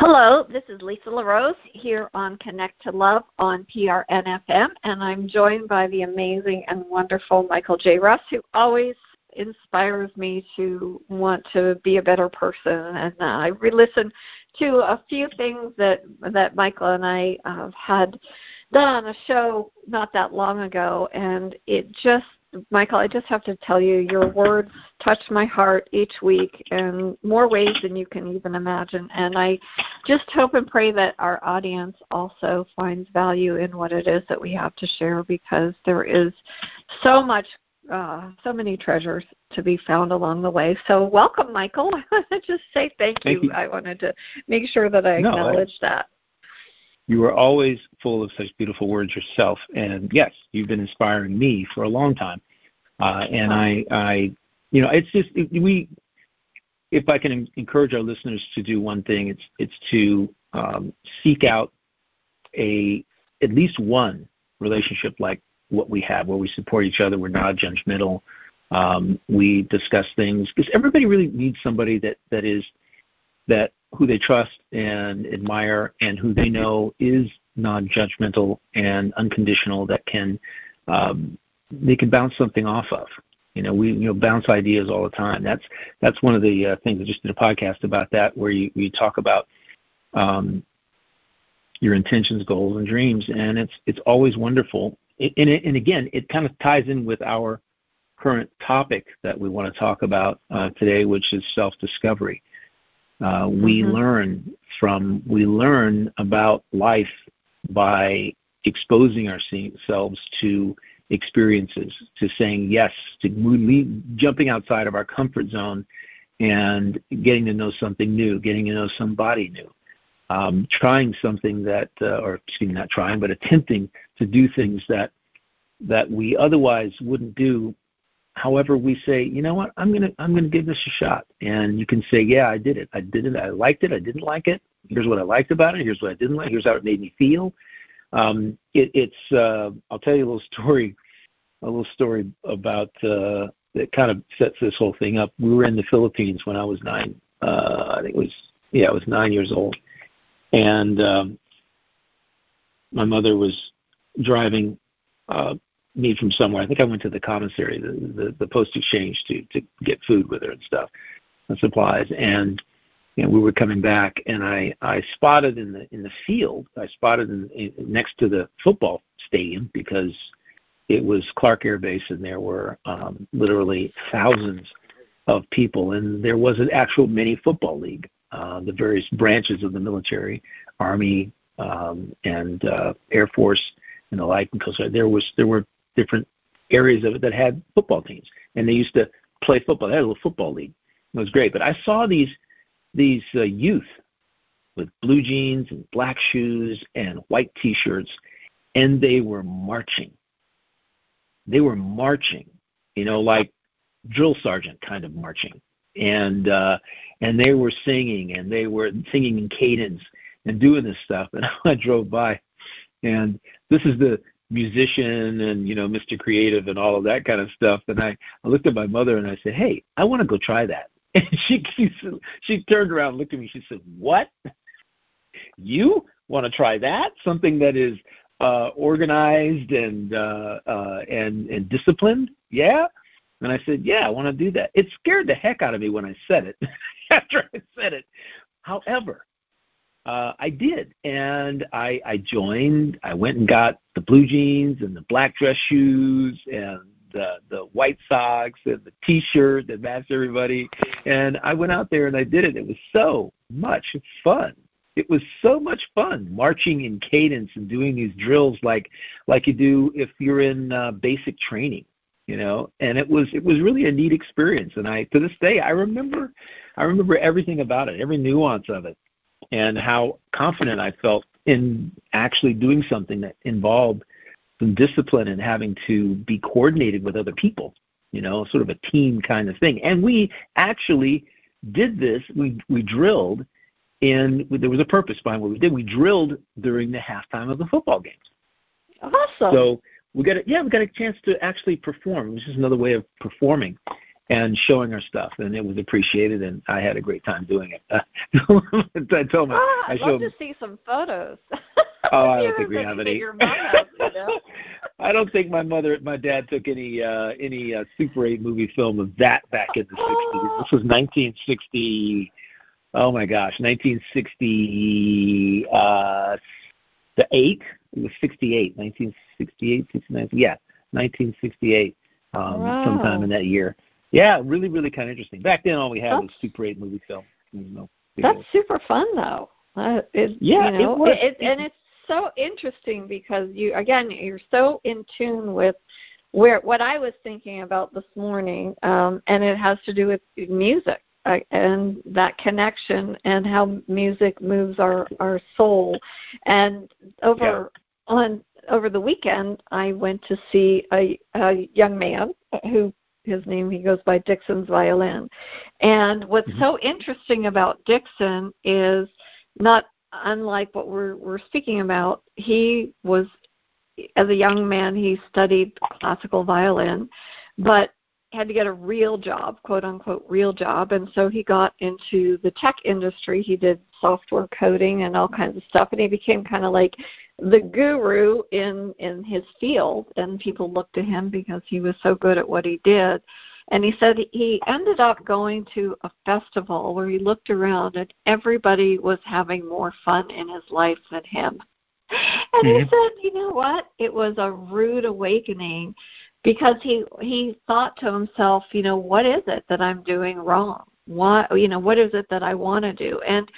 Hello, this is Lisa LeRose here on Connect to Love on PRNFM, and I'm joined by the amazing and wonderful Michael J. Russ, who always inspires me to want to be a better person. And uh, I re-listened to a few things that that Michael and I uh, had done on a show not that long ago, and it just Michael, I just have to tell you, your words touch my heart each week in more ways than you can even imagine. And I just hope and pray that our audience also finds value in what it is that we have to share because there is so much, uh, so many treasures to be found along the way. So, welcome, Michael. I want to just say thank, thank you. you. I wanted to make sure that I acknowledge no, I, that. You are always full of such beautiful words yourself, and yes, you've been inspiring me for a long time. Uh, and I, I, you know, it's just it, we. If I can encourage our listeners to do one thing, it's it's to um, seek out a at least one relationship like what we have, where we support each other, we're not judgmental, um, we discuss things because everybody really needs somebody that that is that who they trust and admire and who they know is non-judgmental and unconditional that can um, they can bounce something off of. You know we you know bounce ideas all the time. That's that's one of the uh, things i just did a podcast about that where you, you talk about um, your intentions goals and dreams and it's it's always wonderful. And, and again it kind of ties in with our current topic that we want to talk about uh, today which is self discovery uh, we Mm-hmm. learn from we learn about life by exposing ourselves to experiences, to saying yes, to jumping outside of our comfort zone and getting to know something new, getting to know somebody new, um, trying something that, uh, or excuse me, not trying, but attempting to do things that that we otherwise wouldn't do however we say you know what? I'm going to i'm to give this a shot. And you can say yeah i did it. I did it. I liked it. I didn't like it. Here's what i liked about it. Here's what i didn't like. Here's how it made me feel. Um it, it's uh i'll tell you a little story a little story about uh that kind of sets this whole thing up. We were in the philippines when i was nine uh i think it was yeah i was nine years old. And um my mother was driving uh me from somewhere. I think I went to the commissary, the, the, the post exchange to to get food with her and stuff, and supplies. And you know, we were coming back, and I I spotted in the in the field. I spotted in, in, next to the football stadium because it was Clark Air Base, and there were um, literally thousands of people, and there was an actual mini football league. Uh, the various branches of the military, Army, um, and uh, Air Force, and the like. Because there was there were different areas of it that had football teams, and they used to play football. They had a little football league. It was great. But I saw these these uh, youth with blue jeans and black shoes and white T-shirts, and they were marching. They were marching, you know, like drill sergeant kind of marching, and uh, and they were singing, and they were singing in cadence and doing this stuff. And I drove by, and this is the musician and you know Mr. Creative and all of that kind of stuff. And I, I looked at my mother and I said, "Hey, I want to go try that." And she she she turned around, looked at me, she said, "What? You want to try that? Something that is uh, organized and uh, uh, and and disciplined? Yeah." And I said, "Yeah, I want to do that." It scared the heck out of me when I said it. After I said it, however, uh, I did, and I, I joined. I went and got the blue jeans and the black dress shoes and the the white socks and the T-shirt that matched everybody. And I went out there and I did it. It was so much fun. It was so much fun marching in cadence and doing these drills like like you do if you're in uh, basic training you know and it was it was really a neat experience and i to this day i remember i remember everything about it every nuance of it and how confident I felt in actually doing something that involved some discipline and having to be coordinated with other people, you know, sort of a team kind of thing. And we actually did this. We we drilled and there was a purpose behind what we did. We drilled during the halftime of the football games. Awesome. So we got a, yeah, we got a chance to actually perform. This is another way of performing. And showing our stuff, and it was appreciated, and I had a great time doing it. I told my, oh, I'd I love to see some photos. Oh, I don't think we have any. Your mom has, you know? I don't think my mother, my dad took any uh, any uh, Super 8 movie film of that back in the '60s. This was 1960. Oh my gosh, 1960. Uh, the eight. It was 68. 1968, 69. Yeah, 1968. Um, Wow. sometime in that year. Yeah, really, really kind of interesting. Back then, all we had was Super 8 movie film. You know, That's super fun, though. Uh, it, Yeah, you know, it was. It, and it's so interesting because you again you're so in tune with where what I was thinking about this morning, um, and it has to do with music uh, and that connection and how music moves our our soul. And over on over the weekend, I went to see a, a young man who his name he goes by Dixon's Violin. And what's Mhm. so interesting about Dixon is not unlike what we're we're speaking about. He was as a young man he studied classical violin, but had to get a real job, quote unquote real job, and so he got into the tech industry. He did software coding and all kinds of stuff, and he became kind of like the guru in in his field, and people looked to him because he was so good at what he did. And he said he ended up going to a festival where he looked around and everybody was having more fun in his life than him. And he Mhm. said, you know what? It was a rude awakening because he he thought to himself, you know, what is it that I'm doing wrong? Why, you know, what is it that I want to do? And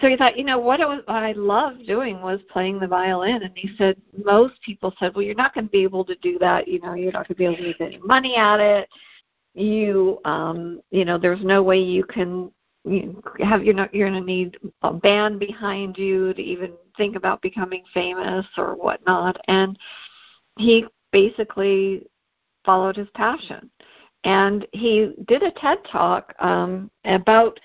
so he thought, you know, what was I loved doing was playing the violin. And he said most people said, well, you're not going to be able to do that. You know, you're not going to be able to make any money at it. You, um, you know, there's no way you can you have you're not you're going to need a band behind you to even think about becoming famous or whatnot. And he basically followed his passion. And he did a TED talk um, about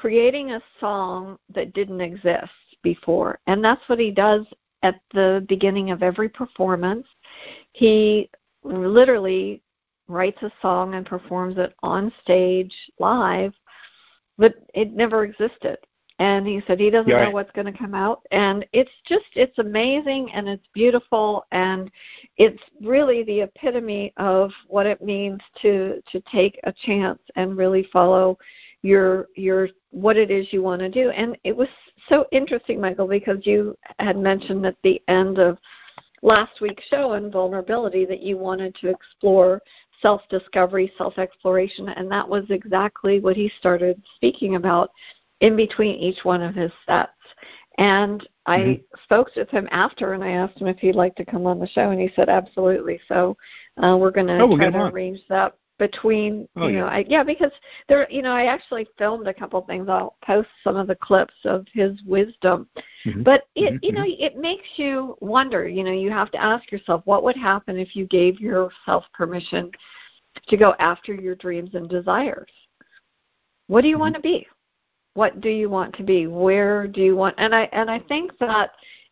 creating a song that didn't exist before. And that's what he does at the beginning of every performance. He literally writes a song and performs it on stage live, but it never existed. And he said he doesn't Yeah, know what's going to come out. And it's just, it's amazing and it's beautiful and it's really the epitome of what it means to to take a chance and really follow your your what it is you want to do and it was so interesting michael because you had mentioned at the end of last week's show on vulnerability that you wanted to explore self discovery self exploration and that was exactly what he started speaking about in between each one of his sets and I Mhm. spoke with him after, and I asked him if he'd like to come on the show, and he said absolutely. So uh, we're going to Oh, we'll try to on. arrange that between Oh, you know, yeah. I, yeah, because there, you know, I actually filmed a couple things. I'll post some of the clips of his wisdom, Mhm. but it, Mhm, you know, it makes you wonder. You know, you have to ask yourself, what would happen if you gave yourself permission to go after your dreams and desires? What do you Mhm. want to be? what do you want to be where do you want and i and i think that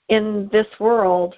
in this world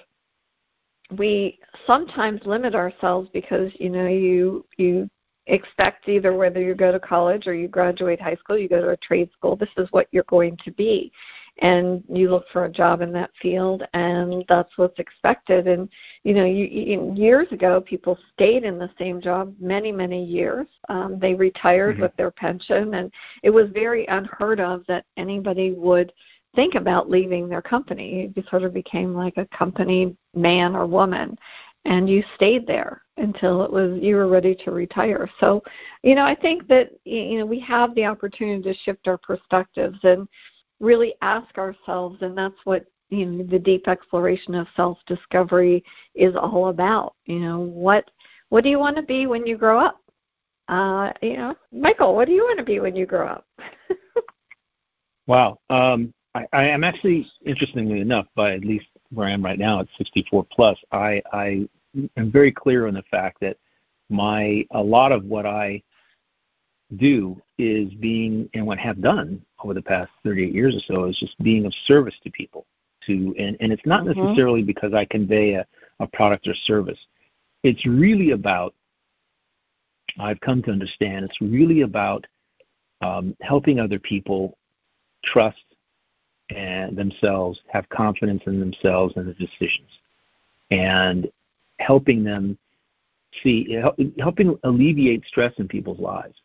we sometimes limit ourselves because you know you you expect either whether you go to college or you graduate high school you go to a trade school this is what you're going to be. And you look for a job in that field and that's what's expected. And you know you, you years ago people stayed in the same job many many years. Um, they retired Mhm. with their pension and it was very unheard of that anybody would think about leaving their company. It sort of became like a company man or woman and you stayed there until it was you were ready to retire so you know i think that you know we have the opportunity to shift our perspectives and really ask ourselves and that's what you know the deep exploration of self discovery is all about you know what what do you want to be when you grow up uh you know michael what do you want to be when you grow up Wow. Um, I, I am actually, interestingly enough, by at least where I am right now at 64 plus, I, I am very clear on the fact that my a lot of what I do is being and what I have done over the past 38 years or so is just being of service to people. To and, and it's not Mhm. necessarily because I convey a, a product or service. It's really about I've come to understand it's really about um, helping other people trust and themselves, have confidence in themselves and the decisions, and helping them see, helping alleviate stress in people's lives.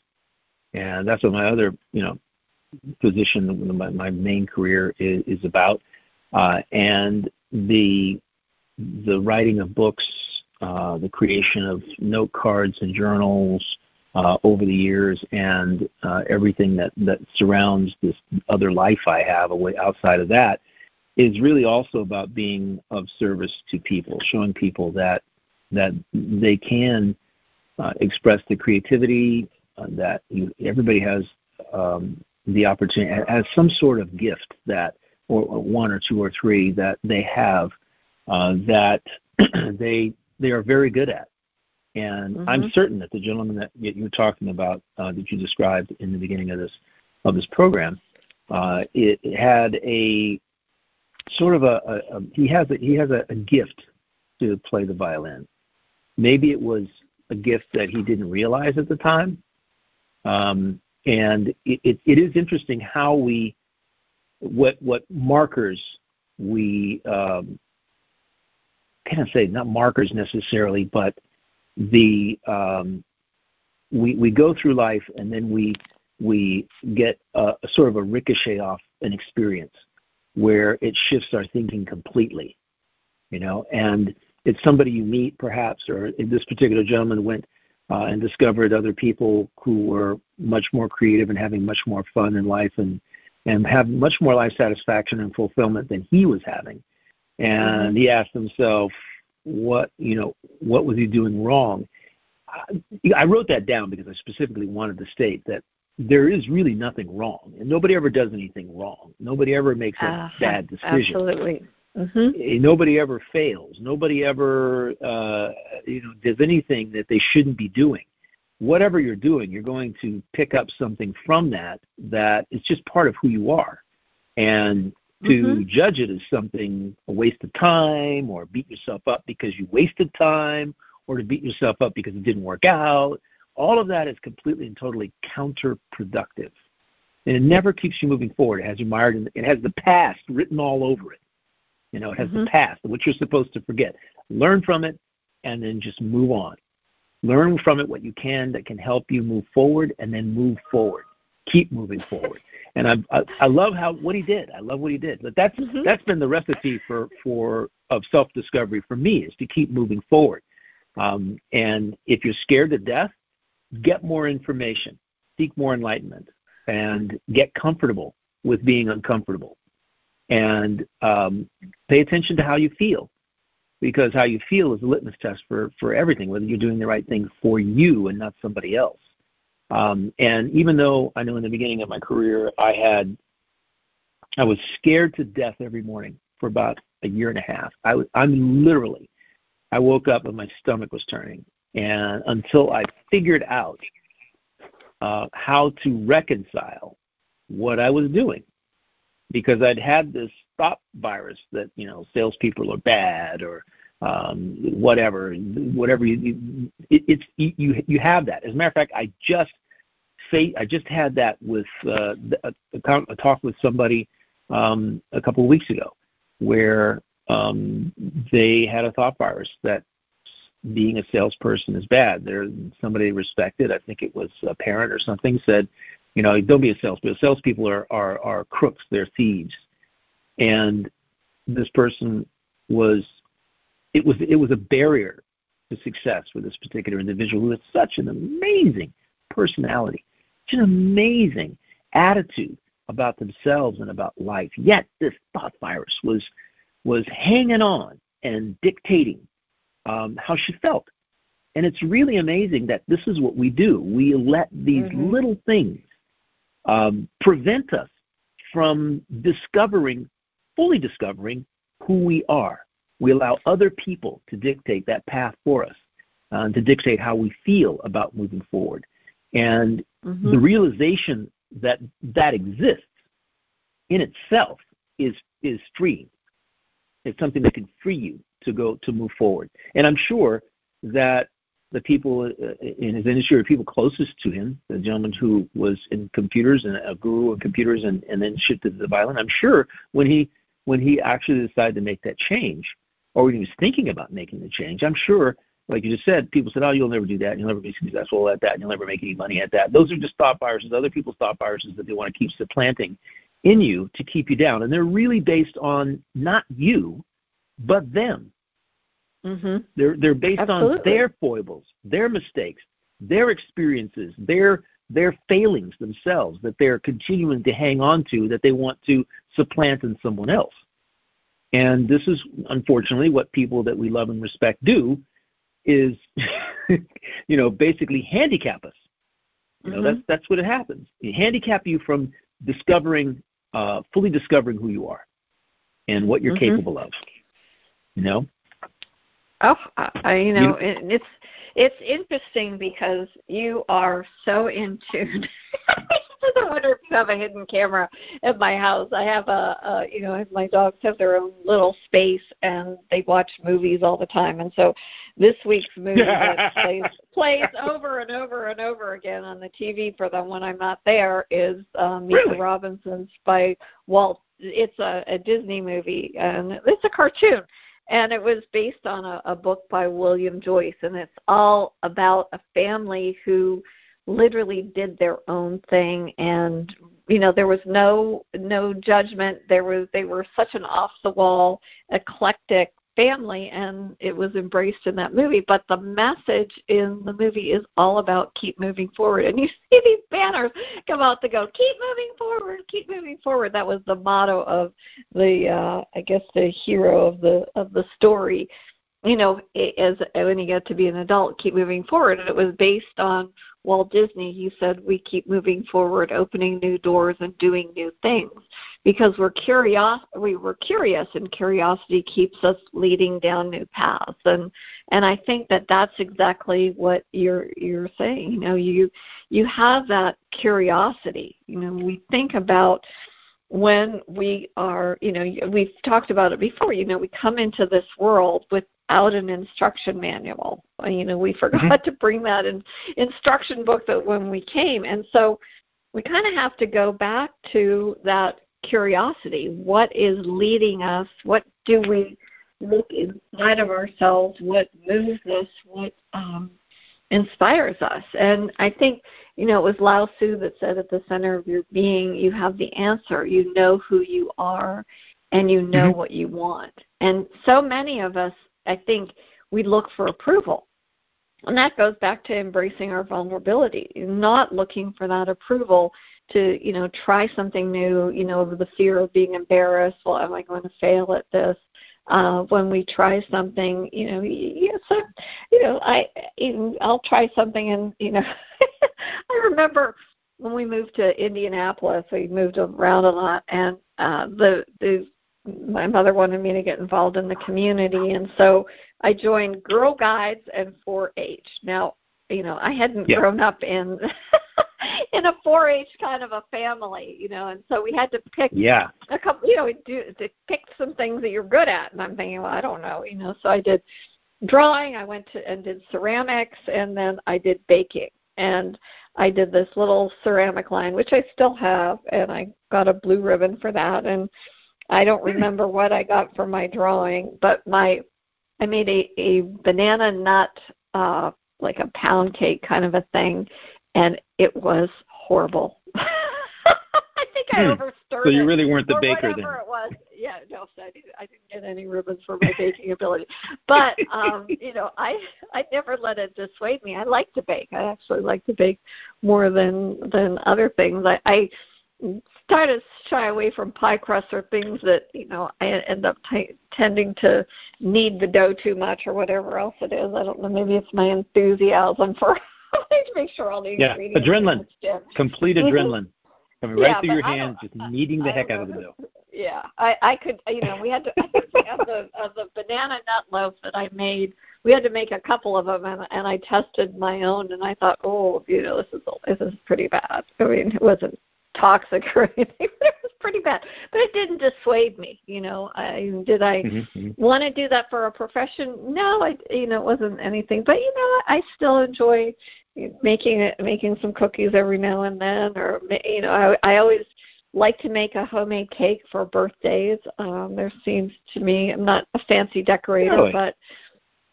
And that's what my other, you know, position, my, my main career is, is about. Uh, and the the writing of books, uh, the creation of note cards and journals uh, over the years, and uh, everything that that surrounds this other life I have away outside of that, is really also about being of service to people, showing people that that they can uh, express the creativity uh, that you, everybody has um, the opportunity has some sort of gift that or, or one or two or three that they have uh, that they they are very good at. And mm-hmm. I'm certain that the gentleman that you're talking about uh, that you described in the beginning of this of this program, uh, it, it had a sort of a, a, a he has a, he has a, a gift to play the violin. Maybe it was a gift that he didn't realize at the time. Um, and it, it, it is interesting how we what what markers we um, kind of say not markers necessarily, but the um, we we go through life and then we we get a, a sort of a ricochet off an experience where it shifts our thinking completely, you know, and it's somebody you meet perhaps, or this particular gentleman went uh, and discovered other people who were much more creative and having much more fun in life and and have much more life satisfaction and fulfillment than he was having. And mm-hmm. he asked himself, what you know, what was he doing wrong? I, I wrote that down because I specifically wanted to state that there is really nothing wrong, and nobody ever does anything wrong. Nobody ever makes a uh, bad decision. Absolutely. Mm-hmm. Eh, nobody ever fails. Nobody ever uh, you know does anything that they shouldn't be doing. Whatever you're doing, you're going to pick up something from that that is just part of who you are. And to mm-hmm. judge it as something a waste of time or beat yourself up because you wasted time or to beat yourself up because it didn't work out, all of that is completely and totally counterproductive. And it never keeps you moving forward. It has you mired in, it has the past written all over it. You know, it has mm-hmm. the past, which you're supposed to forget. Learn from it, and then just move on. Learn from it what you can that can help you move forward, and then move forward. Keep moving forward. And I, I, I love how what he did. I love what he did. But that's mm-hmm. that's been the recipe for for of self discovery for me is to keep moving forward. Um, and if you're scared to death, get more information, seek more enlightenment, and get comfortable with being uncomfortable and um, pay attention to how you feel because how you feel is a litmus test for, for everything, whether you're doing the right thing for you and not somebody else. Um, and even though I know in the beginning of my career I had, I was scared to death every morning for about a year and a half. I was, I'm literally, I woke up and my stomach was turning, and until I figured out uh, how to reconcile what I was doing because I'd had this thought virus that you know salespeople are bad or um, whatever, whatever you, you it, it's you you have that. As a matter of fact, I just say I just had that with uh, a, a, talk with somebody um, a couple of weeks ago, where um, they had a thought virus that being a salesperson is bad. There, somebody respected, I think it was a parent or something, said, you know, don't be a salesperson. Salespeople are, are, are crooks, they're thieves. And this person was, it was, it was a barrier to success for this particular individual who had such an amazing personality, such an amazing attitude about themselves and about life. Yet this thought virus was was hanging on and dictating um, how she felt. And it's really amazing that this is what we do. We let these mm-hmm. little things um, prevent us from discovering, fully discovering who we are. We allow other people to dictate that path for us, uh, to dictate how we feel about moving forward. And mm-hmm. the realization that that exists in itself is is freeing. It's something that can free you to go to move forward. And I'm sure that the people uh, in his industry or people closest to him, the gentleman who was in computers and a guru in computers and, and then shifted to the violin. I'm sure when he when he actually decided to make that change, or when he was thinking about making the change, I'm sure, like you just said, people said, "Oh, you'll never do that. You'll never be successful at that. And you'll never make any money at that." Those are just thought viruses. Other people's thought viruses that they want to keep supplanting in you to keep you down, and they're really based on not you, but them. Mm-hmm. They're they're based Absolutely. on their foibles, their mistakes, their experiences, their their failings themselves that they're continuing to hang on to that they want to supplant in someone else. And this is unfortunately what people that we love and respect do is you know basically handicap us. You know Mhm. that's that's what it happens. They handicap you from discovering uh, fully discovering who you are and what you're Mhm. capable of. You know? Oh, I, I you know, You- it, it's it's interesting because you are so in tune. I wonder if you have a hidden camera at my house. I have a, a you know, my dogs have their own little space and they watch movies all the time. And so this week's movie that plays plays over and over and over again on the TV for them when I'm not there is um, Meet Really? the Robinsons by Walt. It's a, a Disney movie and it's a cartoon and it was based on a, a book by William Joyce, and it's all about a family who literally did their own thing, and you know there was no no judgment. There was they were such an off the wall, eclectic family, and it was embraced in that movie. But the message in the movie is all about keep moving forward, and you see these banners come out to go keep moving forward, keep moving forward. That was the motto of the uh I guess the hero of the of the story. You know, as when you get to be an adult, keep moving forward. And it was based on Walt Disney. He said we keep moving forward, opening new doors and doing new things because we're curious. We were curious, and curiosity keeps us leading down new paths. And and I think that that's exactly what you're you're saying. You know, you you have that curiosity. You know, we think about when we are, you know, we've talked about it before, you know, we come into this world without an instruction manual. You know, we forgot to bring that in, instruction book that when we came. And so we kind of have to go back to that curiosity. What is leading us? What do we look inside of ourselves? What moves us? What um, inspires us? And I think you know, it was Lao Tzu that said at the center of your being, you have the answer. You know who you are and you know Mhm. what you want. And so many of us, I think, we look for approval. And that goes back to embracing our vulnerability, not looking for that approval to, you know, try something new, you know, the fear of being embarrassed. Well, am I going to fail at this? Uh, when we try something, you know, yes, I, you know, I, I'll try something, and you know, I remember when we moved to Indianapolis, we moved around a lot, and uh, the the my mother wanted me to get involved in the community, and so I joined Girl Guides and 4-H. Now, you know, I hadn't Yeah. grown up in in a 4-H kind of a family, you know, and so we had to pick Yeah. a couple, you know, do to pick some things that you're good at. And I'm thinking, well, I don't know, you know. So I did drawing. I went to and did ceramics, and then I did baking. And I did this little ceramic line, which I still have, and I got a blue ribbon for that. And I don't remember what I got for my drawing, but my I made a a banana nut, uh, like a pound cake kind of a thing, and it was horrible. I think I Hmm. overstirred So you really weren't the baker then. it was. Yeah, no, I didn't, I didn't get any ribbons for my baking ability. But um, you know, I I never let it dissuade me. I like to bake. I actually like to bake more than than other things. I, I try to shy away from pie crusts or things that you know I end up t- tending to knead the dough too much or whatever else it is. I don't know. Maybe it's my enthusiasm for. I need to make sure all the Yeah, ingredients adrenaline. Complete Mhm. adrenaline coming Yeah, right through your hands, just kneading the heck out of the dough. Yeah, I I could you know we had to I think of the of the banana nut loaf that I made. We had to make a couple of them, and and I tested my own, and I thought, oh, you know, this is this is pretty bad. I mean, it wasn't toxic or anything. it was pretty bad, but it didn't dissuade me. You know, I did I mm-hmm. mm-hmm. want to do that for a profession? No, I you know it wasn't anything. But you know, I still enjoy making it, making some cookies every now and then, or you know, I I always like to make a homemade cake for birthdays. Um, there seems to me I'm not a fancy decorator, really? but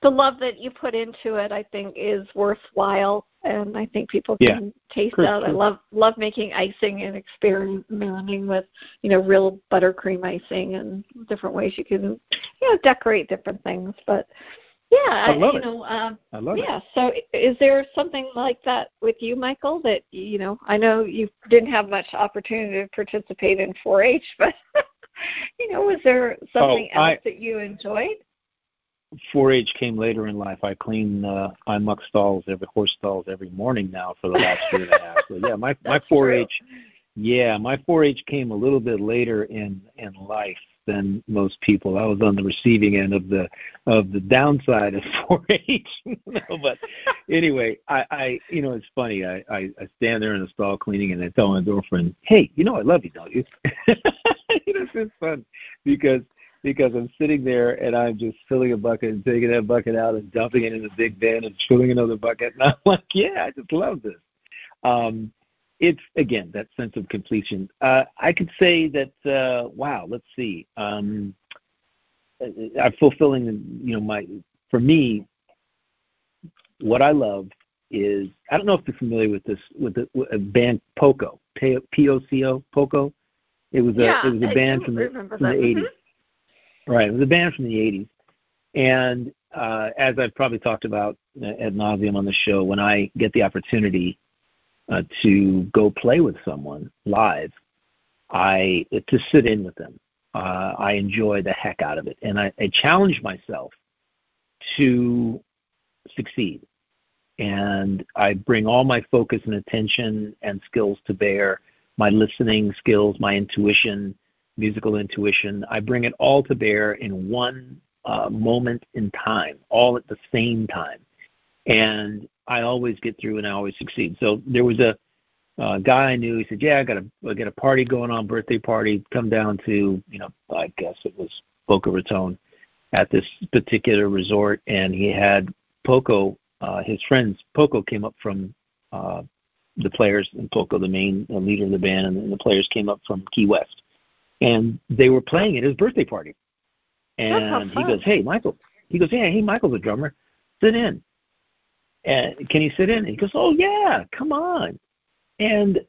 the love that you put into it, I think, is worthwhile, and I think people can yeah. taste that. I love love making icing and experimenting with, you know, real buttercream icing and different ways you can, you know, decorate different things. But yeah, I love you it. know, um, I love yeah. it. So, is there something like that with you, Michael? That you know, I know you didn't have much opportunity to participate in 4-H, but you know, was there something oh, else I, that you enjoyed? 4-H came later in life. I clean uh, I muck stalls every horse stalls every morning now for the last year and a half. So yeah, my my 4-H, yeah, my 4-H came a little bit later in in life than most people. I was on the receiving end of the of the downside of 4-H. no, but anyway, I, I you know it's funny. I, I I stand there in the stall cleaning and I tell my girlfriend, "Hey, you know I love you, don't you?" you know it's just fun because because I'm sitting there and I'm just filling a bucket and taking that bucket out and dumping it in the big bin and filling another bucket. And I'm like, yeah, I just love this. Um, it's again that sense of completion. Uh, I could say that uh, wow. Let's see. Um, I'm fulfilling, you know, my for me. What I love is I don't know if you're familiar with this with the with a band Poco P O C O Poco. It was a yeah, it was a band from the from the 80s. Mm-hmm. Right, it was a band from the 80s, and uh, as I've probably talked about ad nauseum on the show, when I get the opportunity uh, to go play with someone live, I to sit in with them. Uh, I enjoy the heck out of it, and I, I challenge myself to succeed. And I bring all my focus and attention and skills to bear, my listening skills, my intuition, musical intuition. I bring it all to bear in one uh, moment in time, all at the same time. And I always get through and I always succeed. So there was a uh, guy I knew. He said, "Yeah, I got a I got a party going on, birthday party. Come down to you know, I guess it was Boca Raton, at this particular resort, and he had Poco. Uh, his friends Poco came up from uh, the players, and Poco, the main uh, leader of the band, and the players came up from Key West, and they were playing at his birthday party. And he goes, "Hey, Michael." He goes, "Yeah, hey, Michael's a drummer. Sit in." And can you sit in? And he goes, Oh yeah, come on. And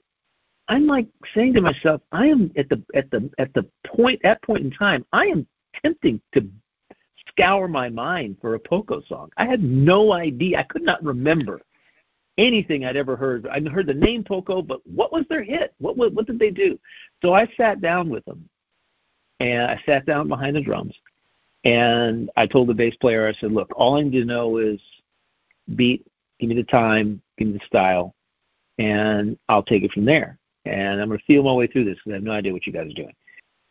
I'm like saying to myself, I am at the at the at the point at point in time, I am tempting to scour my mind for a Poco song. I had no idea. I could not remember anything I'd ever heard. I'd heard the name Poco, but what was their hit? What what, what did they do? So I sat down with them, and I sat down behind the drums, and I told the bass player, I said, "Look, all I need to know is beat, give me the time, give me the style, and I'll take it from there. And I'm going to feel my way through this because I have no idea what you guys are doing.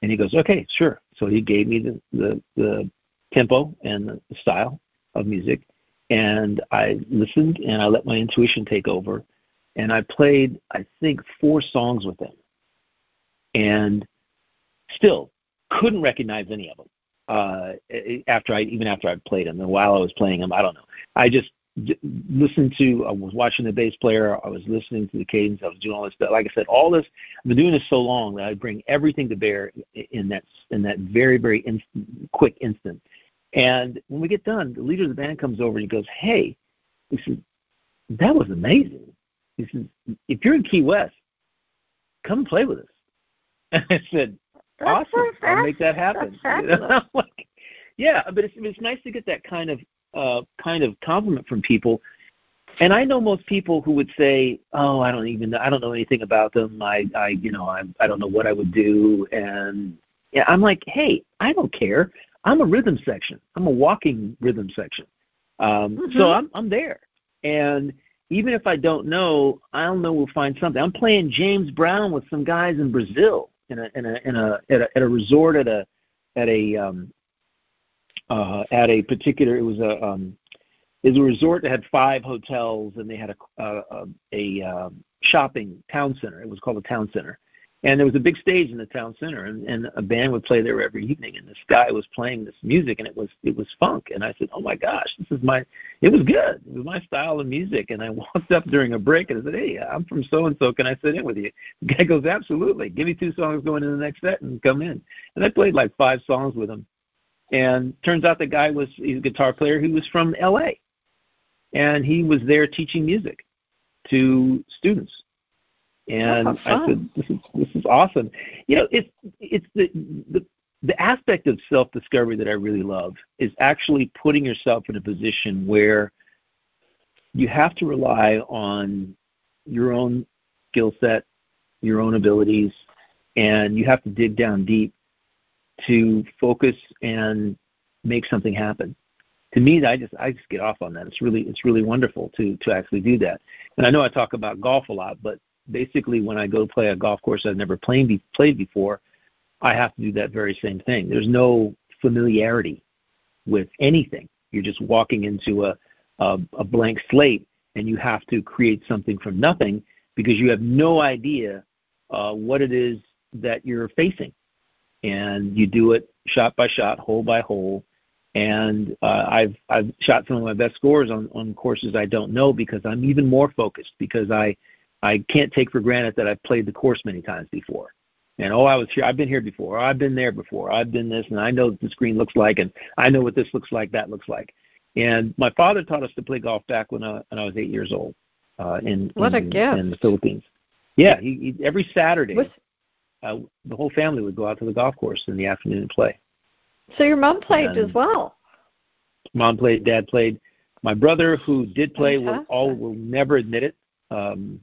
And he goes, okay, sure. So he gave me the, the, the tempo and the style of music, and I listened and I let my intuition take over. And I played, I think, four songs with him, and still couldn't recognize any of them. Uh, after I, even after I played them, and while I was playing them, I don't know. I just listened to, I was watching the bass player, I was listening to the cadence, I was doing all this stuff. Like I said, all this, I've been doing this so long that I bring everything to bear in that in that very very instant, quick instant. And when we get done, the leader of the band comes over and he goes, "Hey," he says, "That was amazing." He says, "If you're in Key West, come play with us." And I said, "Awesome, I'll make that happen." You know? like, yeah, but it's it's nice to get that kind of uh, kind of compliment from people. And I know most people who would say, "Oh, I don't even I don't know anything about them. I I you know I I don't know what I would do." And yeah, I'm like, "Hey, I don't care. I'm a rhythm section. I'm a walking rhythm section. Um, mm-hmm. So I'm I'm there. And even if I don't know, I'll know we'll find something. I'm playing James Brown with some guys in Brazil in a in a in a at a, at a resort at a at a um uh, at a particular. It was a um, it was a resort that had five hotels, and they had a a, a, a um, shopping town center. It was called a town center, and there was a big stage in the town center and, and a band would play there every evening and this guy was playing this music and it was it was funk. And i said oh my gosh this is my it was good. It was my style of music. And i walked up during a break and i said hey i'm from so and so can i sit in with you? The guy goes absolutely. Give me two songs going in the next set and come in. And i played like five songs with him. And turns out the guy was he's a guitar player who was from la and he was there teaching music to students and oh, I said, "This is this is awesome." You know, it's it's the the the aspect of self discovery that I really love is actually putting yourself in a position where you have to rely on your own skill set, your own abilities, and you have to dig down deep to focus and make something happen. To me, I just I just get off on that. It's really it's really wonderful to to actually do that. And I know I talk about golf a lot, but basically when I go play a golf course I've never played played before, I have to do that very same thing. There's no familiarity with anything. You're just walking into a a, a blank slate, and you have to create something from nothing because you have no idea uh, what it is that you're facing, and you do it shot by shot, hole by hole. And uh, I've I've shot some of my best scores on on courses I don't know because I'm even more focused because I I can't take for granted that I've played the course many times before. And oh, I was here. I've been here before. I've been there before. I've been this, and I know what the screen looks like, and I know what this looks like, that looks like. And my father taught us to play golf back when I, when I was eight years old. Uh, in what in, a gift. in the Philippines. Yeah, he, he every Saturday, uh, the whole family would go out to the golf course in the afternoon and play. So your mom played and as well. Mom played, dad played. My brother, who did play, will all will never admit it. Um,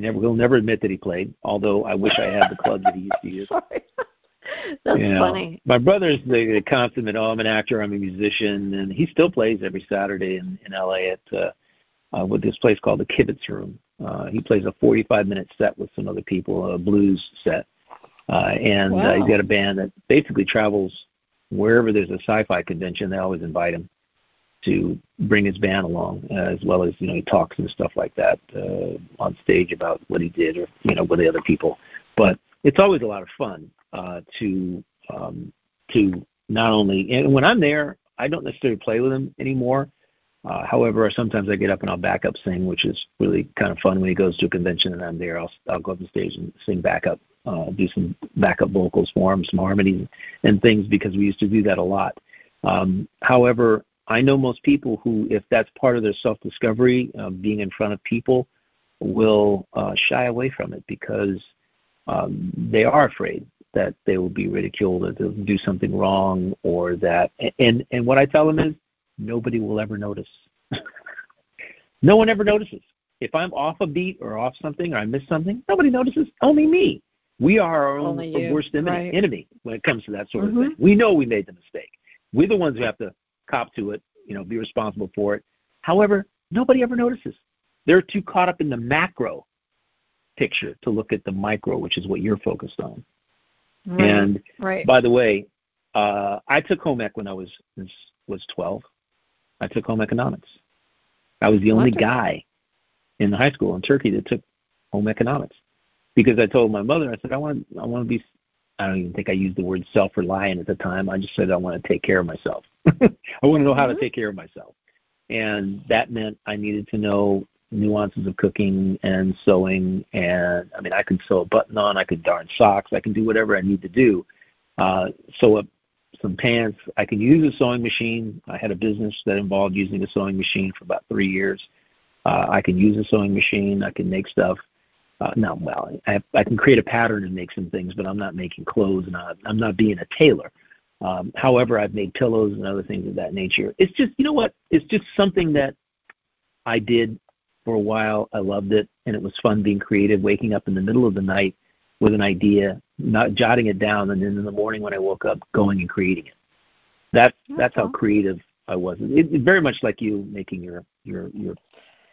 he never will never admit that he played, although I wish I had the club that he used to use. Sorry. That's you know, funny. My brother's the, the consummate. Oh, I'm an actor. I'm a musician, and he still plays every Saturday in, in LA at uh, uh, with this place called the Kibitz Room. Uh, he plays a 45 minute set with some other people, a blues set, uh, and wow. uh, he's got a band that basically travels wherever there's a sci-fi convention. They always invite him to bring his band along, uh, as well as you know he talks and stuff like that uh, on stage about what he did or you know with the other people. But it's always a lot of fun uh, to um, to not only and when I'm there, I don't necessarily play with him anymore. Uh, however, sometimes I get up and I'll back up sing, which is really kind of fun when he goes to a convention and I'm there. I'll I'll go up on stage and sing backup, uh, do some backup vocals for him, some harmonies and things because we used to do that a lot. Um, however, I know most people who, if that's part of their self discovery, uh, being in front of people, will uh, shy away from it because um, they are afraid that they will be ridiculed or they'll do something wrong or that. And, and what I tell them is nobody will ever notice. no one ever notices. If I'm off a beat or off something or I miss something, nobody notices. Only me. We are our own worst enemy, right. enemy when it comes to that sort mm-hmm. of thing. We know we made the mistake. We're the ones who have to cop to it, you know, be responsible for it. However, nobody ever notices. They're too caught up in the macro picture to look at the micro, which is what you're focused on. Right. And right. by the way, uh, I took home ec when I was was 12. I took home economics. I was the only guy in the high school in Turkey that took home economics because I told my mother, I said, I want I want to be I don't even think I used the word self reliant at the time. I just said I want to take care of myself. I want to know how mm-hmm. to take care of myself. And that meant I needed to know nuances of cooking and sewing and I mean I could sew a button on, I could darn socks, I can do whatever I need to do. Uh sew up some pants. I can use a sewing machine. I had a business that involved using a sewing machine for about three years. Uh, I can use a sewing machine. I can make stuff uh, no, well, I, I can create a pattern and make some things, but I'm not making clothes and I, I'm not being a tailor. Um, however, I've made pillows and other things of that nature. It's just, you know what? It's just something that I did for a while. I loved it, and it was fun being creative. Waking up in the middle of the night with an idea, not jotting it down, and then in the morning when I woke up, going and creating it. That's that's how creative I was. It, it, very much like you making your your your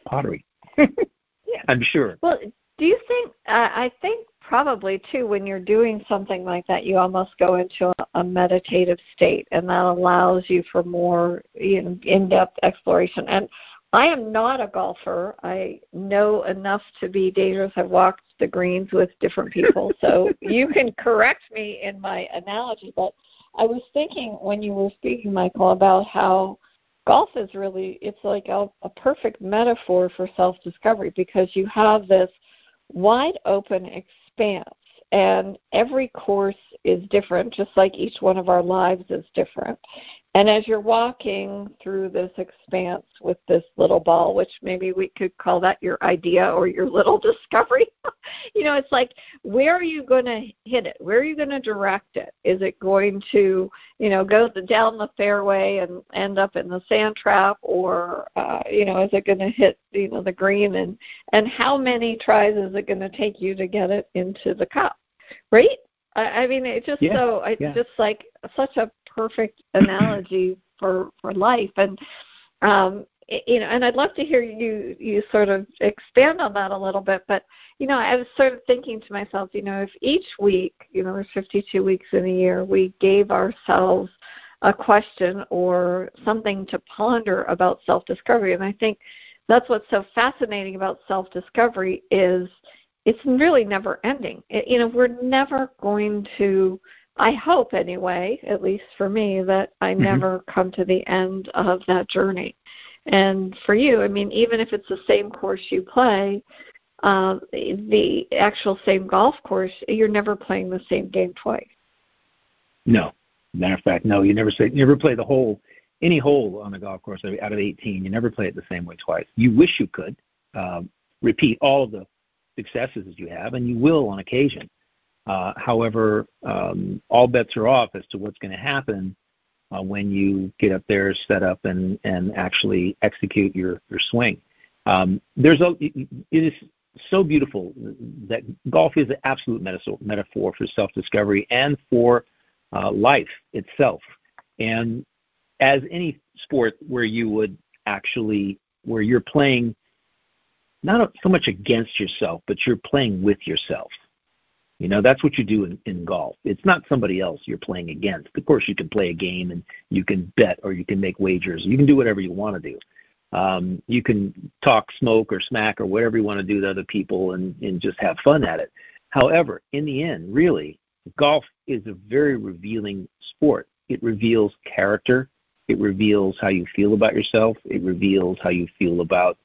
pottery. yeah. I'm sure. Well, do you think? Uh, I think probably too when you're doing something like that, you almost go into a, a meditative state, and that allows you for more you know, in-depth exploration. And I am not a golfer. I know enough to be dangerous. I've walked the greens with different people, so you can correct me in my analogy. But I was thinking when you were speaking, Michael, about how golf is really it's like a, a perfect metaphor for self discovery because you have this wide open expanse and every course is different just like each one of our lives is different and as you're walking through this expanse with this little ball, which maybe we could call that your idea or your little discovery, you know, it's like, where are you going to hit it? Where are you going to direct it? Is it going to, you know, go down the fairway and end up in the sand trap, or, uh, you know, is it going to hit, you know, the green? And and how many tries is it going to take you to get it into the cup? Right? I, I mean, it's just yeah, so it's yeah. just like such a perfect analogy for for life, and um, you know, and I'd love to hear you you sort of expand on that a little bit. But you know, I was sort of thinking to myself, you know, if each week, you know, there's 52 weeks in a year, we gave ourselves a question or something to ponder about self-discovery, and I think that's what's so fascinating about self-discovery is it's really never ending. It, you know, we're never going to I hope anyway, at least for me, that I mm-hmm. never come to the end of that journey. And for you, I mean, even if it's the same course you play, uh, the actual same golf course, you're never playing the same game twice. No, matter of fact, no. You never say, you never play the whole, any hole on a golf course out of 18. You never play it the same way twice. You wish you could um, repeat all of the successes that you have, and you will on occasion. Uh, however, um, all bets are off as to what's going to happen uh, when you get up there, set up, and, actually execute your, swing. Um, it is so beautiful that golf is an absolute metaphor for self-discovery and for uh, life itself. And as any sport where you would actually, where you're playing not so much against yourself, but you're playing with yourself. You know, that's what you do in, in golf. It's not somebody else you're playing against. Of course, you can play a game and you can bet or you can make wagers. You can do whatever you want to do. Um, you can talk smoke or smack or whatever you want to do to other people and, and just have fun at it. However, in the end, really, golf is a very revealing sport. It reveals character. It reveals how you feel about yourself. It reveals how you feel about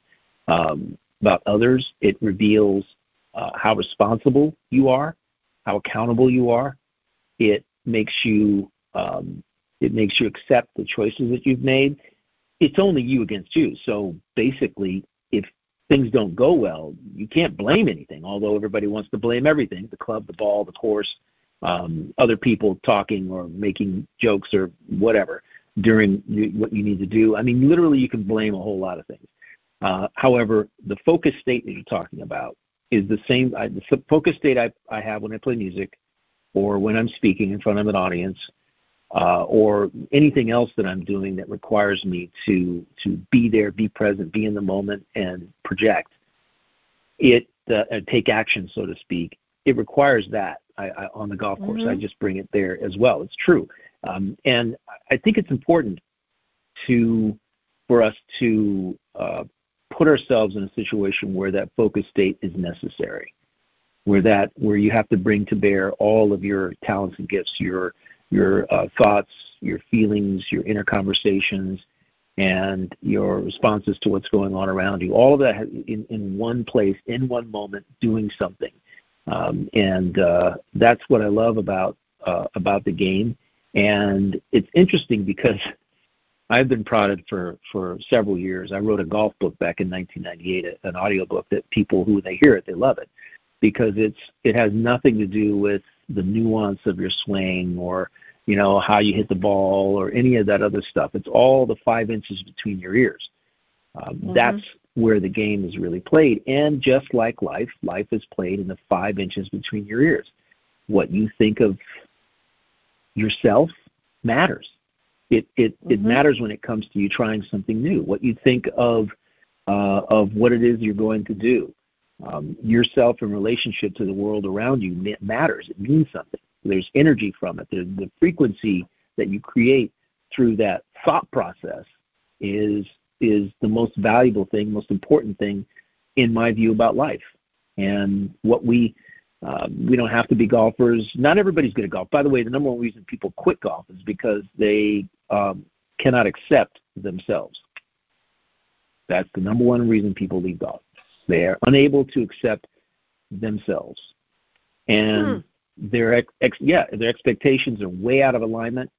um, about others. It reveals uh, how responsible you are how accountable you are. It makes you um, it makes you accept the choices that you've made. It's only you against you. So basically, if things don't go well, you can't blame anything. Although everybody wants to blame everything: the club, the ball, the course, um, other people talking or making jokes or whatever during what you need to do. I mean, literally, you can blame a whole lot of things. Uh, however, the focus state that you're talking about is the same. I, the focus state I, I have when I play music, or when I'm speaking in front of an audience, uh, or anything else that I'm doing that requires me to to be there, be present, be in the moment, and project it, uh, take action, so to speak. It requires that I, I, on the golf course. Mm-hmm. I just bring it there as well. It's true, um, and I think it's important to for us to uh, put ourselves in a situation where that focus state is necessary, where that where you have to bring to bear all of your talents and gifts, your your uh, thoughts, your feelings, your inner conversations, and your responses to what's going on around you. All of that in, in one place, in one moment, doing something. Um, and uh, that's what I love about uh, about the game. And it's interesting because I've been prodded for for several years. I wrote a golf book back in 1998, an audio book that people who they hear it they love it because it's it has nothing to do with the nuance of your swing or you know how you hit the ball or any of that other stuff. It's all the five inches between your ears. Um, mm-hmm. That's where the game is really played. And just like life, life is played in the five inches between your ears. What you think of yourself matters. It it, mm-hmm. it matters when it comes to you trying something new. What you think of uh, of what it is you're going to do. Um, yourself in relationship to the world around you matters. It means something. There's energy from it. The, the frequency that you create through that thought process is is the most valuable thing, most important thing, in my view about life. And what we uh, we don't have to be golfers. Not everybody's good at golf. By the way, the number one reason people quit golf is because they um, cannot accept themselves. That's the number one reason people leave golf. They are unable to accept themselves, and hmm. their ex, ex, yeah their expectations are way out of alignment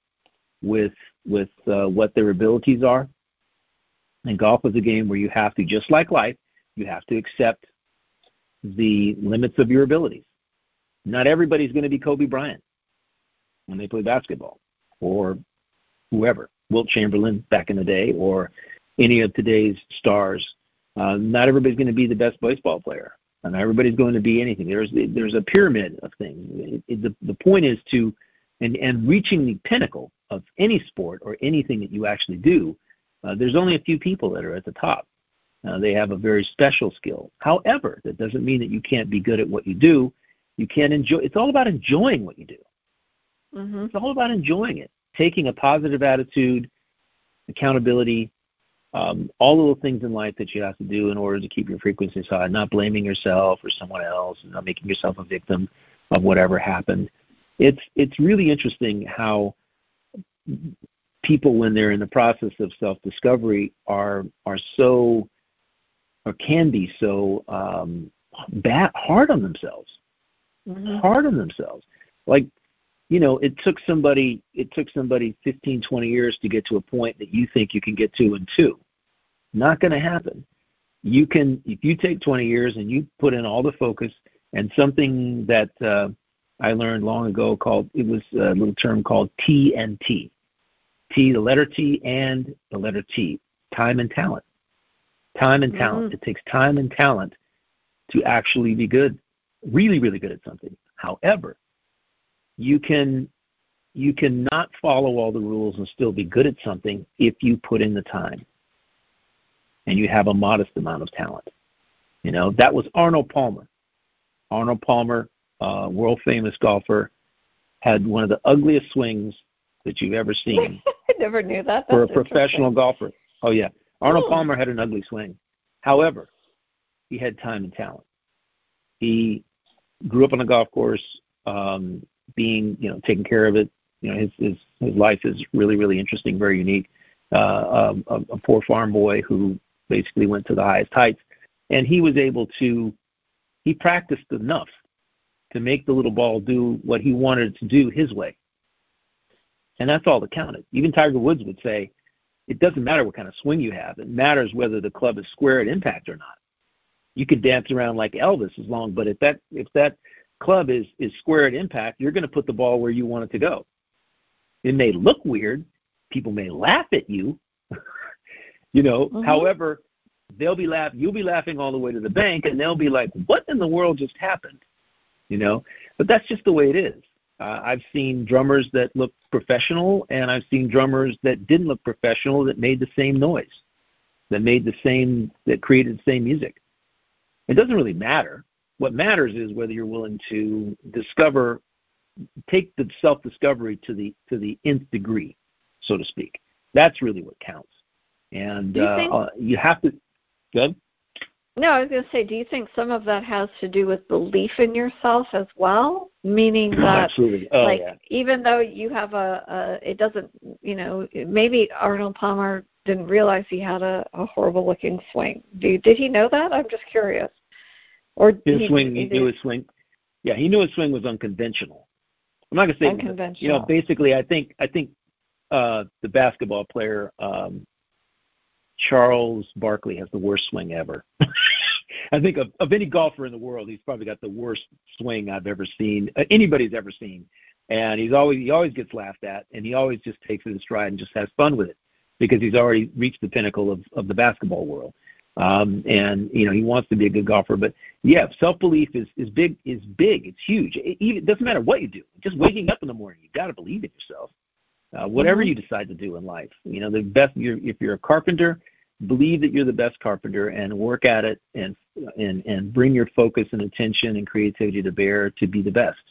with with uh, what their abilities are. And golf is a game where you have to, just like life, you have to accept the limits of your abilities. Not everybody's going to be Kobe Bryant when they play basketball, or whoever, Wilt Chamberlain back in the day, or any of today's stars. Uh, not everybody's going to be the best baseball player, and everybody's going to be anything. There's there's a pyramid of things. It, it, the the point is to and and reaching the pinnacle of any sport or anything that you actually do. Uh, there's only a few people that are at the top. Uh, they have a very special skill. However, that doesn't mean that you can't be good at what you do. You can't enjoy. It's all about enjoying what you do. Mm-hmm. It's all about enjoying it, taking a positive attitude, accountability, um, all the little things in life that you have to do in order to keep your frequencies high, not blaming yourself or someone else, not making yourself a victim of whatever happened. It's it's really interesting how people, when they're in the process of self discovery, are are so or can be so um, bad, hard on themselves, mm-hmm. hard on themselves. Like you know, it took somebody it took somebody 15, 20 years to get to a point that you think you can get to in two. Not going to happen. You can if you take 20 years and you put in all the focus and something that uh, I learned long ago called it was a little term called T and T. T, the letter T, and the letter T, time and talent. Time and talent. Mm-hmm. It takes time and talent to actually be good, really, really good at something. However, you can you cannot follow all the rules and still be good at something if you put in the time and you have a modest amount of talent. You know, that was Arnold Palmer. Arnold Palmer, uh, world famous golfer, had one of the ugliest swings that you've ever seen. I never knew that. That's for a professional golfer. Oh yeah, Arnold oh. Palmer had an ugly swing. However, he had time and talent. He grew up on a golf course. Um, being you know taking care of it. You know his his his life is really really interesting, very unique. Uh, um, a, a poor farm boy who basically went to the highest heights, and he was able to he practiced enough to make the little ball do what he wanted it to do his way. And that's all that counted. Even Tiger Woods would say, it doesn't matter what kind of swing you have. It matters whether the club is square at impact or not. You could dance around like Elvis as long, but if that if that club is is square at impact, you're going to put the ball where you want it to go. It may look weird, people may laugh at you, you know. Mm-hmm. However, they'll be laugh you'll be laughing all the way to the bank, and they'll be like, "What in the world just happened?" You know. But that's just the way it is. Uh, I've seen drummers that look professional, and I've seen drummers that didn't look professional that made the same noise, that made the same, that created the same music. It doesn't really matter. What matters is whether you're willing to discover, take the self-discovery to the to the nth degree, so to speak. That's really what counts. And you, uh, uh, you have to. Good. No, I was going to say, do you think some of that has to do with belief in yourself as well? Meaning that. Oh, like, yeah. even though you have a, a, it doesn't, you know, maybe Arnold Palmer didn't realize he had a, a horrible looking swing. Do, did he know that? I'm just curious. Or his swing, he, knew his swing. Yeah, he knew his swing was unconventional. I'm not to say unconventional. You know, basically, I think I think uh, the basketball player um, Charles Barkley has the worst swing ever. I think of, of any golfer in the world, he's probably got the worst swing I've ever seen, uh, anybody's ever seen. And he's always he always gets laughed at, and he always just takes it in stride and just has fun with it because he's already reached the pinnacle of of the basketball world. Um, and you know he wants to be a good golfer, but yeah, self belief is is big is big. It's huge. It, even, it doesn't matter what you do. Just waking up in the morning, you got to believe in yourself. Uh, whatever mm-hmm. you decide to do in life, you know the best. You're, if you're a carpenter, believe that you're the best carpenter and work at it and and and bring your focus and attention and creativity to bear to be the best.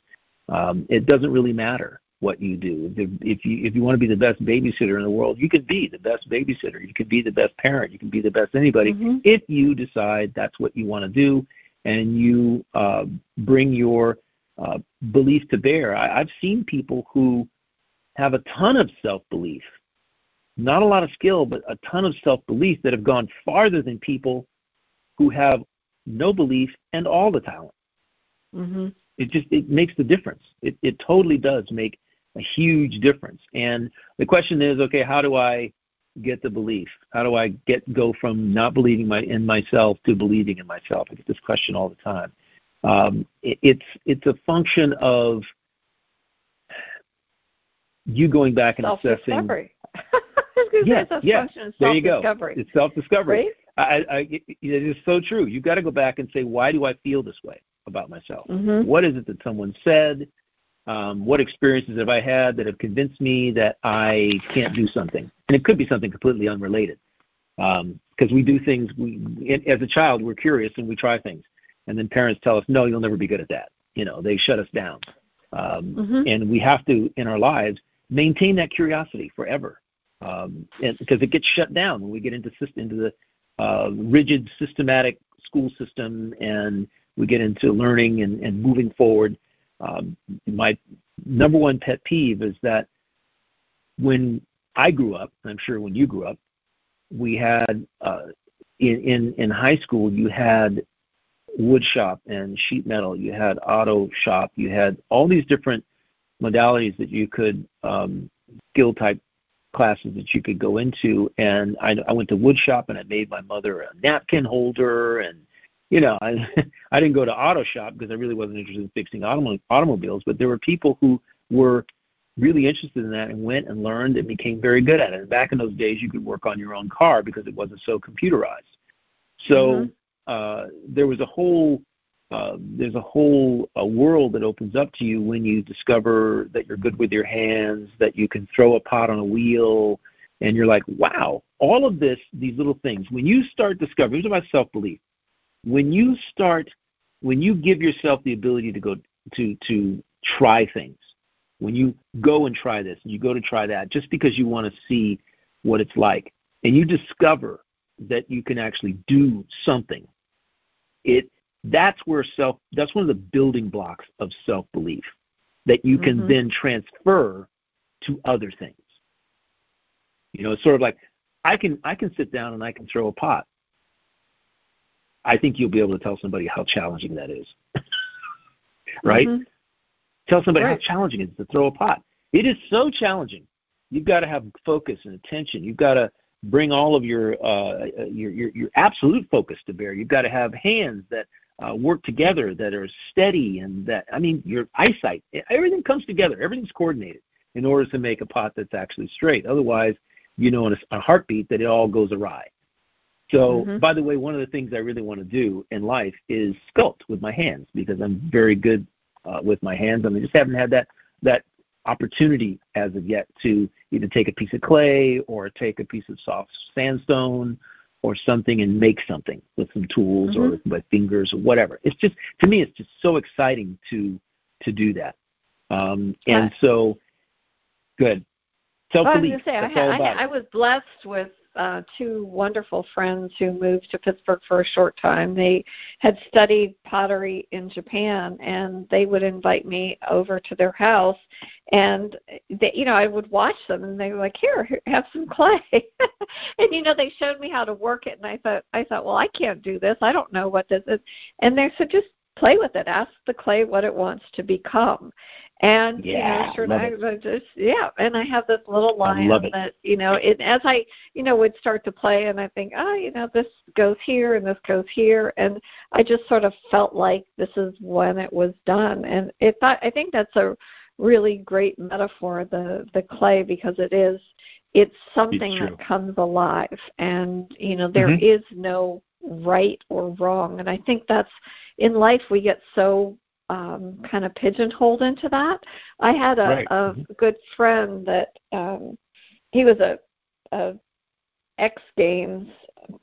Um, it doesn't really matter what you do. If you if you want to be the best babysitter in the world, you can be the best babysitter. You can be the best parent. You can be the best anybody Mhm. if you decide that's what you want to do and you uh, bring your uh, belief to bear. I, I've seen people who have a ton of self belief, not a lot of skill, but a ton of self belief that have gone farther than people who have no belief and all the talent. Mhm. It just it makes the difference. It it totally does make a huge difference. And the question is, okay, how do I get the belief? How do I get go from not believing my in myself to believing in myself? I get this question all the time. Um, it, it's it's a function of you going back and assessing. Self-discovery. I was gonna Yeah, it's a yeah. There you go. self-discovery. It's self-discovery. Right? I, I, it it is so true. You've got to go back and say, why do I feel this way about myself? Mhm. What is it that someone said? Um, what experiences have I had that have convinced me that I can't do something? And it could be something completely unrelated. Because we do things, we, as a child, we're curious and we try things. And then parents tell us, no, you'll never be good at that. You know, they shut us down. Um, Mhm. And we have to, in our lives, maintain that curiosity forever. Um, and, because it gets shut down when we get into, into the uh, rigid, systematic school system and we get into learning and, and moving forward. Um, my number one pet peeve is that when I grew up, I'm sure when you grew up, we had uh, in, in in high school you had wood shop and sheet metal, you had auto shop, you had all these different modalities that you could um, skill type classes that you could go into. And I, I went to wood shop and I made my mother a napkin holder and you know, I I didn't go to auto shop because I really wasn't interested in fixing automo- automobiles, but there were people who were really interested in that and went and learned and became very good at it. And back in those days, you could work on your own car because it wasn't so computerized. So Mhm. uh, there was a whole uh, there's a whole a world that opens up to you when you discover that you're good with your hands, that you can throw a pot on a wheel, and you're like, wow, all of this, these little things. When you start discovering, it's about self belief when you start when you give yourself the ability to go to to try things when you go and try this and you go to try that just because you want to see what it's like and you discover that you can actually do something it that's where self that's one of the building blocks of self belief that you can Mhm. then transfer to other things you know it's sort of like i can i can sit down and i can throw a pot I think you'll be able to tell somebody how challenging that is. right? Mhm. Tell somebody Right. how challenging it is to throw a pot. It is so challenging. You've got to have focus and attention. You've got to bring all of your uh, your, your your absolute focus to bear. You've got to have hands that uh, work together, that are steady, and that I mean your eyesight. Everything comes together. Everything's coordinated in order to make a pot that's actually straight. Otherwise, you know in a, a heartbeat that it all goes awry. So, Mhm. by the way, one of the things I really want to do in life is sculpt with my hands because I'm very good uh, with my hands, and I just haven't had that that opportunity as of yet to either take a piece of clay or take a piece of soft sandstone or something and make something with some tools or with my fingers or whatever. It's just to me, it's just so exciting to to do that. Um, and Right. so, good. Self Well, I was going to say, I, had, I, I was blessed with uh, two wonderful friends who moved to Pittsburgh for a short time. They had studied pottery in Japan, and they would invite me over to their house, and they, you know, I would watch them, and they were like, "Here, here have some clay," and you know, they showed me how to work it, and I thought, I thought, well, I can't do this. I don't know what this is, and they said, just play with it. Ask the clay what it wants to become. And Yeah, you know, I. Just yeah, and I have this little I lion love it. that you know, it as I you know would start to play, and I think, oh, you know, this goes here and this goes here, and I just sort of felt like this is when it was done, and it thought I think that's a really great metaphor the the clay because it is it's something true. that comes alive and you know there Mhm. is no right or wrong and i think that's in life we get so um kind of pigeonholed into that i had a, Right. a Mhm. good friend that um he was a a x games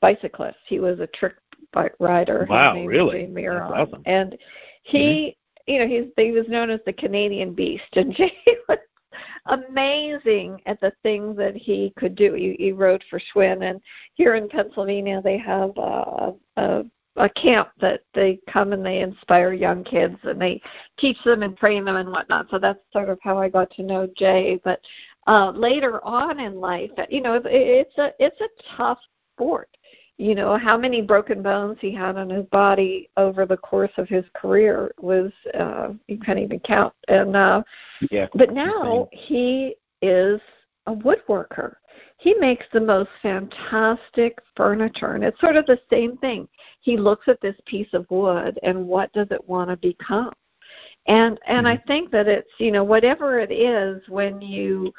bicyclist he was a trick bike rider Wow, really? Jay That's Miron. awesome. Mm-hmm. and he you know he's he was known as the canadian beast and jay was amazing at the things that he could do. He, he rode for Schwinn, and here in Pennsylvania they have a, a a camp that they come and they inspire young kids and they teach them and train them and whatnot. So that's sort of how I got to know Jay. But uh, later on in life, you know, it's a it's a tough sport. You know how many broken bones he had on his body over the course of his career was uh, you can't even count. And uh, yeah, but now he is a woodworker he makes the most fantastic furniture and it's sort of the same thing he looks at this piece of wood and what does it want to become and and i mm-hmm. think that it's you know whatever it is when you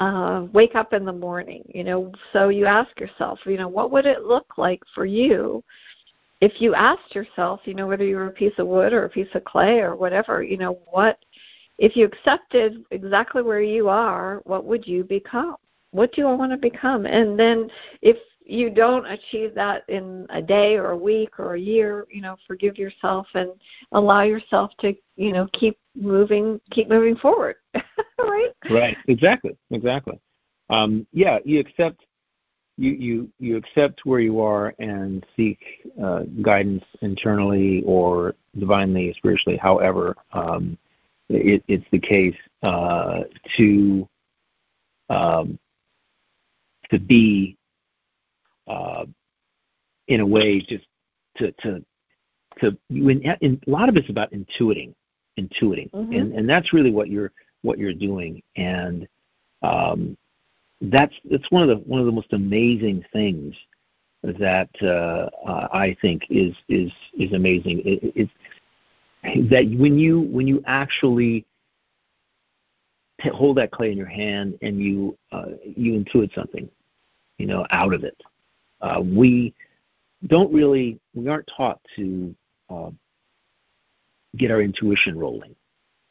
uh wake up in the morning you know so you ask yourself you know what would it look like for you if you asked yourself you know whether you were a piece of wood or a piece of clay or whatever you know what if you accepted exactly where you are what would you become what do I want to become? And then if you don't achieve that in a day or a week or a year, you know, forgive yourself and allow yourself to, you know, keep moving, keep moving forward. right? Right. Exactly. Exactly. Um, yeah, you accept you you you accept where you are and seek uh, guidance internally or divinely, spiritually, however um, it, it's the case uh, to um, to be uh, in a way just to to to when in, a lot of it's about intuiting intuiting mm-hmm. and and that's really what you're what you're doing and um, that's that's one of the one of the most amazing things that uh, uh, I think is is is amazing. It, it's that when you when you actually hold that clay in your hand and you uh, you intuit something, you know, out of it. Uh, we don't really we aren't taught to uh, get our intuition rolling,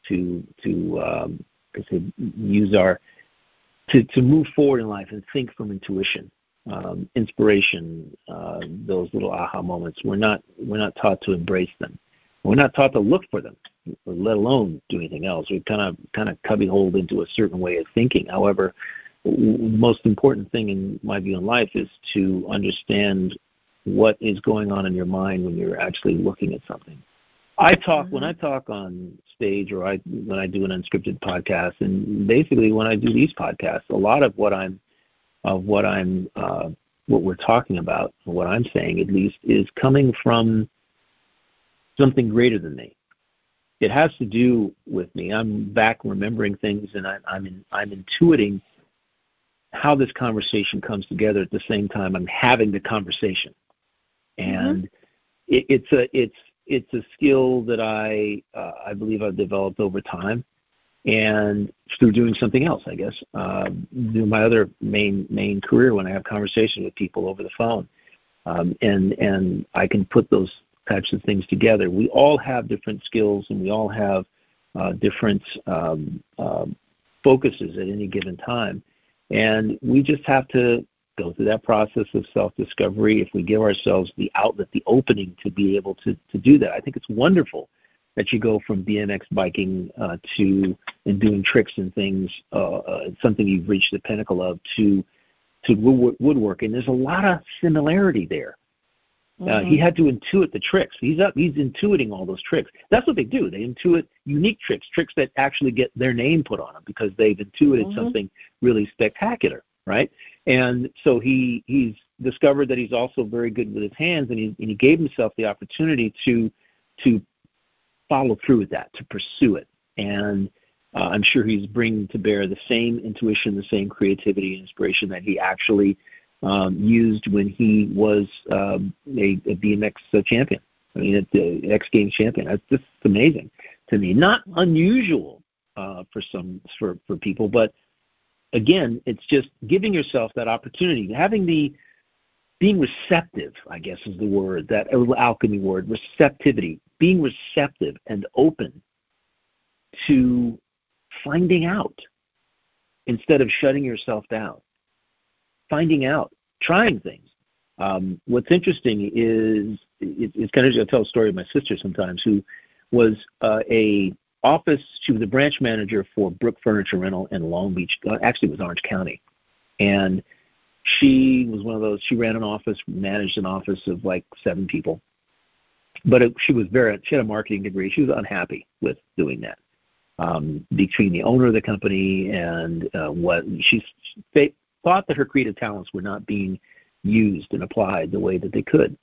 to to um, to use our to to move forward in life and think from intuition, um, inspiration, uh, those little aha moments. We're not we're not taught to embrace them. We're not taught to look for them, let alone do anything else. We kind of kind of cubbyholed into a certain way of thinking. However, the most important thing in my view in life is to understand what is going on in your mind when you're actually looking at something. I talk mm-hmm. when I talk on stage or I when I do an unscripted podcast and basically when I do these podcasts, a lot of what I'm of what I'm uh, what we're talking about, what I'm saying at least, is coming from something greater than me. It has to do with me. I'm back remembering things, and I, I'm in, I'm intuiting how this conversation comes together at the same time I'm having the conversation. And mm-hmm. it, it's a it's it's a skill that I uh, I believe I've developed over time, and through doing something else, I guess, uh, do my other main main career when I have conversations with people over the phone, um, and and I can put those types of things together. We all have different skills, and we all have uh, different um, um, focuses at any given time. And we just have to go through that process of self discovery. If we give ourselves the outlet, the opening to be able to, to do that, I think it's wonderful that you go from BMX biking uh, to and doing tricks and things, uh, uh, something you've reached the pinnacle of, to to woodworking. There's a lot of similarity there. Uh, mm-hmm. he had to intuit the tricks. He's up. He's intuiting all those tricks. That's what they do. They intuit unique tricks, tricks that actually get their name put on them because they've intuited mm-hmm. something really spectacular, right? And so he he's discovered that he's also very good with his hands, and he and he gave himself the opportunity to to follow through with that, to pursue it, and uh, I'm sure he's bringing to bear the same intuition, the same creativity and inspiration that he actually um, used when he was um, a, a BMX champion. I mean, the X Games champion. That's just amazing to me. Not unusual uh, for some for for people, but again, it's just giving yourself that opportunity, having the being receptive. I guess is the word that alchemy word, receptivity. Being receptive and open to finding out instead of shutting yourself down finding out, trying things. Um, what's interesting is it, it's kind of I tell a story of my sister sometimes who was uh, a office. She was a branch manager for Brook Furniture Rental in Long Beach. Uh, actually, it was Orange County, and she was one of those. She ran an office, managed an office of like seven people, but it, she was very. She had a marketing degree. She was unhappy with doing that. Um, between the owner of the company and uh, what she they thought that her creative talents were not being used and applied the way that they could.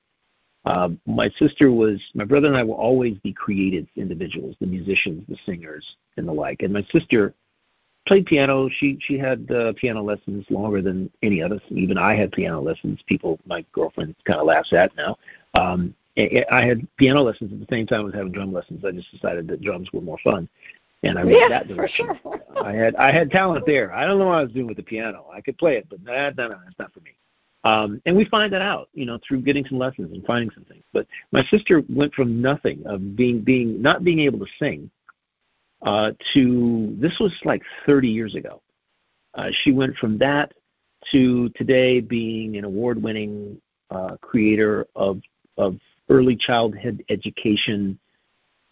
Uh, my sister was, my brother and I will always be creative individuals, the musicians, the singers, and the like. And my sister played piano. She she had uh, piano lessons longer than any of us. Even I had piano lessons. People, my girlfriend, kind of laughs at now. Um, I had piano lessons at the same time I was having drum lessons. I just decided that drums were more fun, and I went yeah, that direction. Sure. I had I had talent there. I don't know what I was doing with the piano. I could play it, but nah, no, no, that's not for me. Um, and we find that out, you know, through getting some lessons and finding some things. But my sister went from nothing of being being not being able to sing uh, to this was like 30 years ago. Uh, she went from that to today being an award-winning uh, creator of of early childhood education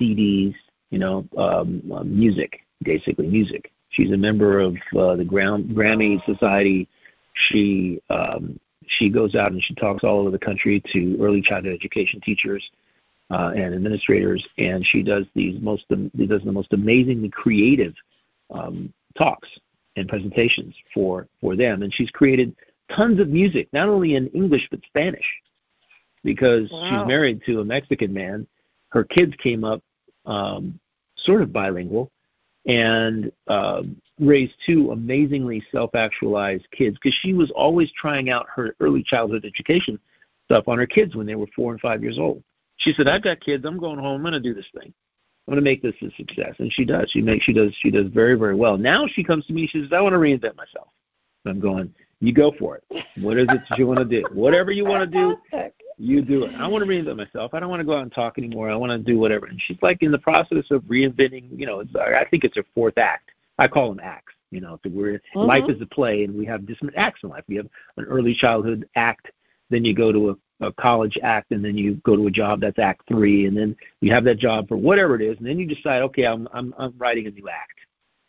CDs, you know, um, uh, music, basically music. She's a member of uh, the Gram- Grammy Society. She um, she goes out and she talks all over the country to early childhood education teachers uh, and administrators, and she does these most she does the most amazingly creative um, talks and presentations for for them. And she's created tons of music, not only in English but Spanish, because wow. she's married to a Mexican man. Her kids came up um, sort of bilingual, and uh, raised two amazingly self-actualized kids because she was always trying out her early childhood education stuff on her kids when they were four and five years old. She said, "I've got kids. I'm going home. I'm going to do this thing. I'm going to make this a success." And she does. She makes. She does. She does very very well. Now she comes to me. She says, "I want to reinvent myself." And I'm going. You go for it. What is it that you want to do? Whatever you want to do, you do it. I want to reinvent myself. I don't want to go out and talk anymore. I want to do whatever. And she's like in the process of reinventing. You know, it's, I think it's her fourth act. I call them acts. You know, so we're mm-hmm. life is a play, and we have different acts in life. We have an early childhood act, then you go to a, a college act, and then you go to a job that's act three, and then you have that job for whatever it is, and then you decide, okay, I'm I'm I'm writing a new act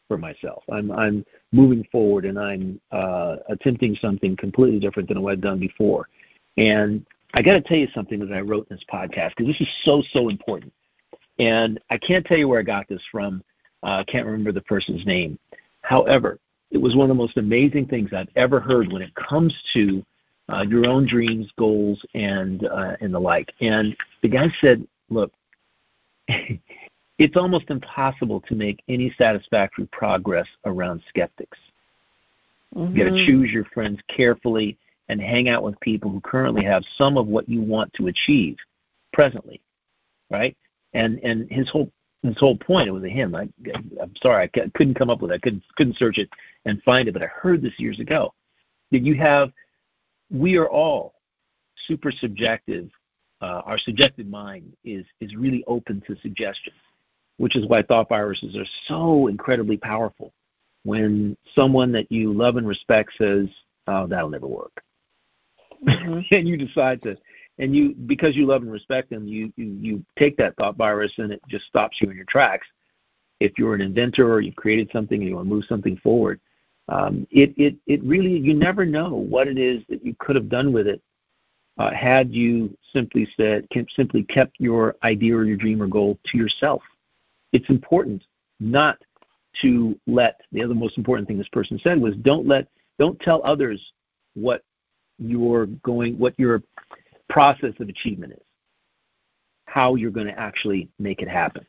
for myself. I'm I'm moving forward, and I'm uh, attempting something completely different than what I've done before. And I got to tell you something that I wrote in this podcast because this is so so important. And I can't tell you where I got this from. Uh, I can't remember the person's name, However, it was one of the most amazing things I've ever heard when it comes to uh, your own dreams, goals, and uh, and the like. And the guy said, "Look, it's almost impossible to make any satisfactory progress around skeptics. Mm-hmm. You got to choose your friends carefully and hang out with people who currently have some of what you want to achieve presently, right? And and his whole his whole point. It was a hymn. I, I'm sorry, I couldn't come up with it. I couldn't couldn't search it and find it, but I heard this years ago. That you have, we are all super subjective. Uh, our subjective mind is is really open to suggestion, which is why thought viruses are so incredibly powerful. When someone that you love and respect says, "Oh, that'll never work," mm-hmm. and you decide to and you because you love and respect them, you, you you take that thought virus and it just stops you in your tracks. If you're an inventor or you've created something and you want to move something forward, um, it it it really you never know what it is that you could have done with it uh, had you simply said simply kept your idea or your dream or goal to yourself. It's important not to let the other most important thing this person said was don't let don't tell others what you're going what you're process of achievement is, how you're going to actually make it happen.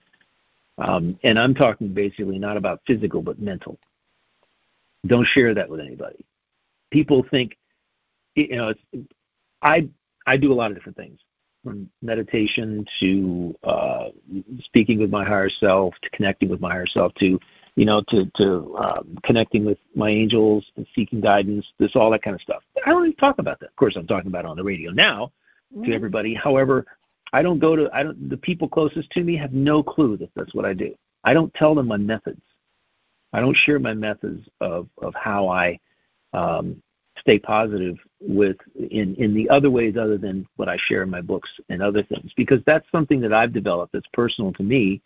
Um, and I'm talking basically not about physical, but mental. Don't share that with anybody. People think, you know, I I do a lot of different things, from meditation to uh, speaking with my higher self, to connecting with my higher self, to you know, to to um, connecting with my angels and seeking guidance. This all that kind of stuff. I don't even talk about that. Of course, I'm talking about it on the radio now to everybody. However, I don't go to I don't the people closest to me have no clue that that's what I do. I don't tell them my methods. I don't share my methods of of how I um, stay positive with in in the other ways other than what I share in my books and other things because that's something that I've developed that's personal to me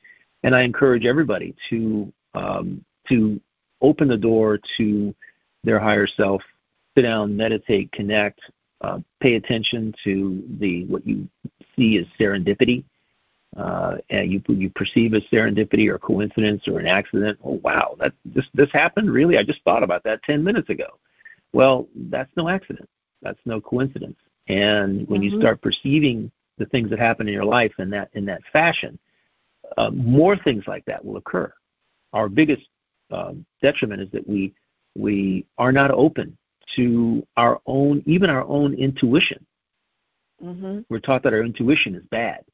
And I encourage everybody to um, to open the door to their higher self, sit down, meditate, connect, uh, pay attention to the what you see as serendipity. Uh, and you you perceive as serendipity or coincidence or an accident. Oh wow, that this this happened really. I just thought about that ten minutes ago. Well, that's no accident. That's no coincidence. And when mm-hmm. you start perceiving the things that happen in your life in that in that fashion, uh, more things like that will occur. Our biggest um, detriment is that we we are not open to our own, even our own intuition. Mm-hmm. We're taught that our intuition is bad.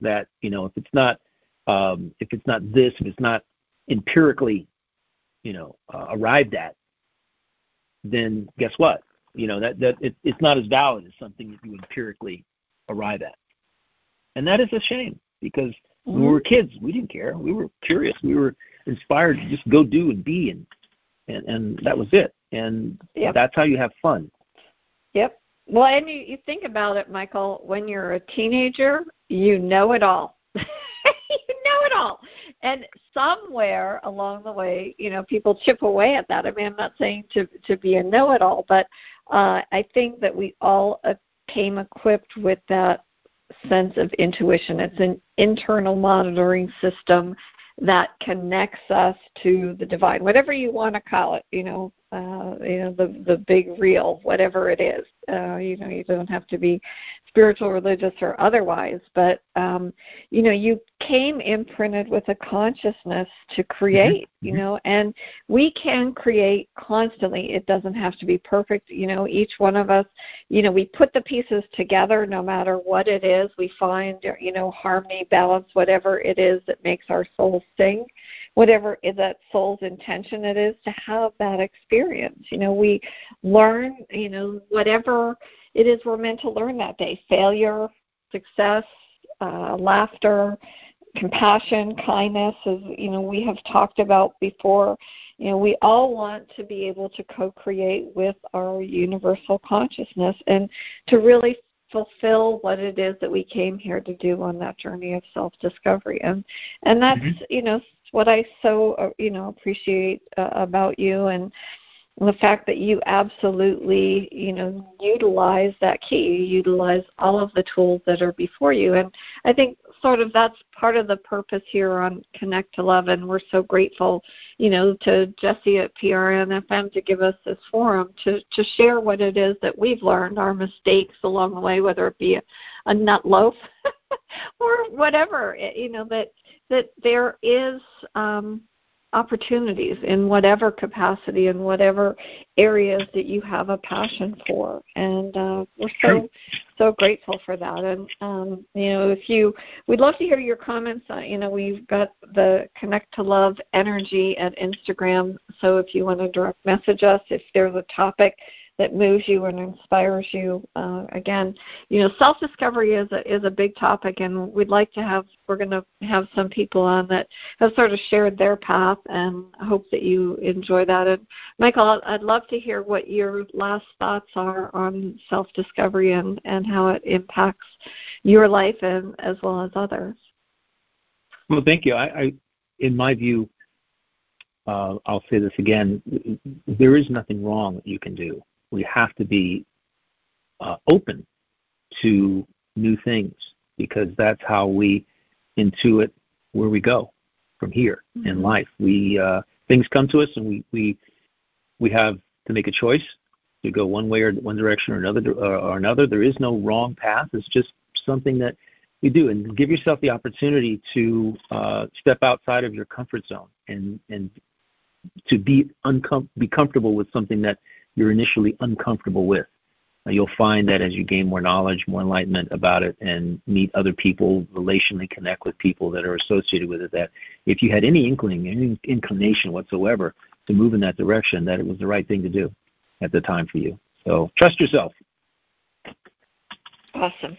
That you know, if it's not, um, if it's not this, if it's not empirically, you know, uh, arrived at, then guess what? You know that that it, it's not as valid as something that you empirically arrive at, and that is a shame because mm-hmm. when we were kids, we didn't care. We were curious. We were inspired to just go do and be, and and, and that was it and yep. that's how you have fun. Yep. Well, and you, you think about it, Michael. When you're a teenager, you know it all. you know it all, and somewhere along the way, you know, people chip away at that. I mean, I'm not saying to to be a know-it-all, but uh, I think that we all uh, came equipped with that sense of intuition. It's an internal monitoring system that connects us to the divine, whatever you want to call it. You know, uh, you know the the big real, whatever it is. Uh, you know, you don't have to be spiritual, religious, or otherwise, but um, you know, you came imprinted with a consciousness to create. Mm-hmm. You mm-hmm. know, and we can create constantly. It doesn't have to be perfect. You know, each one of us, you know, we put the pieces together, no matter what it is. We find, you know, harmony, balance, whatever it is that makes our soul sing whatever is that soul's intention it is to have that experience. You know, we learn, you know, whatever it is we're meant to learn that day failure, success, uh, laughter, compassion, kindness, as you know we have talked about before. You know, we all want to be able to co-create with our universal consciousness and to really fulfill what it is that we came here to do on that journey of self-discovery. And and that's mm-hmm. you know what I so uh, you know appreciate uh, about you and the fact that you absolutely you know utilize that key. You utilize all of the tools that are before you. And i think sort of that's part of the purpose here on connect to love. And we're so grateful you know to jesse at prnfm to give us this forum to to share what it is that we've learned our mistakes along the way whether it be a, a nut loaf or whatever you know that that there is um, opportunities in whatever capacity in whatever areas that you have a passion for. And uh, we're so so grateful for that. And um, you know if you we'd love to hear your comments. Uh, you know we've got the connect to love energy at instagram. So if you want to direct message us if there's a topic that moves you and inspires you. Uh, again, you know, self discovery is a is a big topic, and we'd like to have we're going to have some people on that have sort of shared their path, and hope that you enjoy that. And Michael, I'd love to hear what your last thoughts are on self discovery and and how it impacts your life and as well as others. Well, thank you. I, I in my view, uh, I'll say this again: there is nothing wrong that you can do we have to be uh, open to new things because that's how we intuit where we go from here mm-hmm. in life. We uh, things come to us and we we we have to make a choice to go one way or one direction or another or another. There is no wrong path. It's just something that you do, and give yourself the opportunity to uh, step outside of your comfort zone and and to be uncom- be comfortable with something that you're initially uncomfortable with. You'll find that as you gain more knowledge, more enlightenment about it, and meet other people, relationally connect with people that are associated with it, that if you had any inkling, any inclination whatsoever to move in that direction, that it was the right thing to do at the time for you. So trust yourself. Awesome.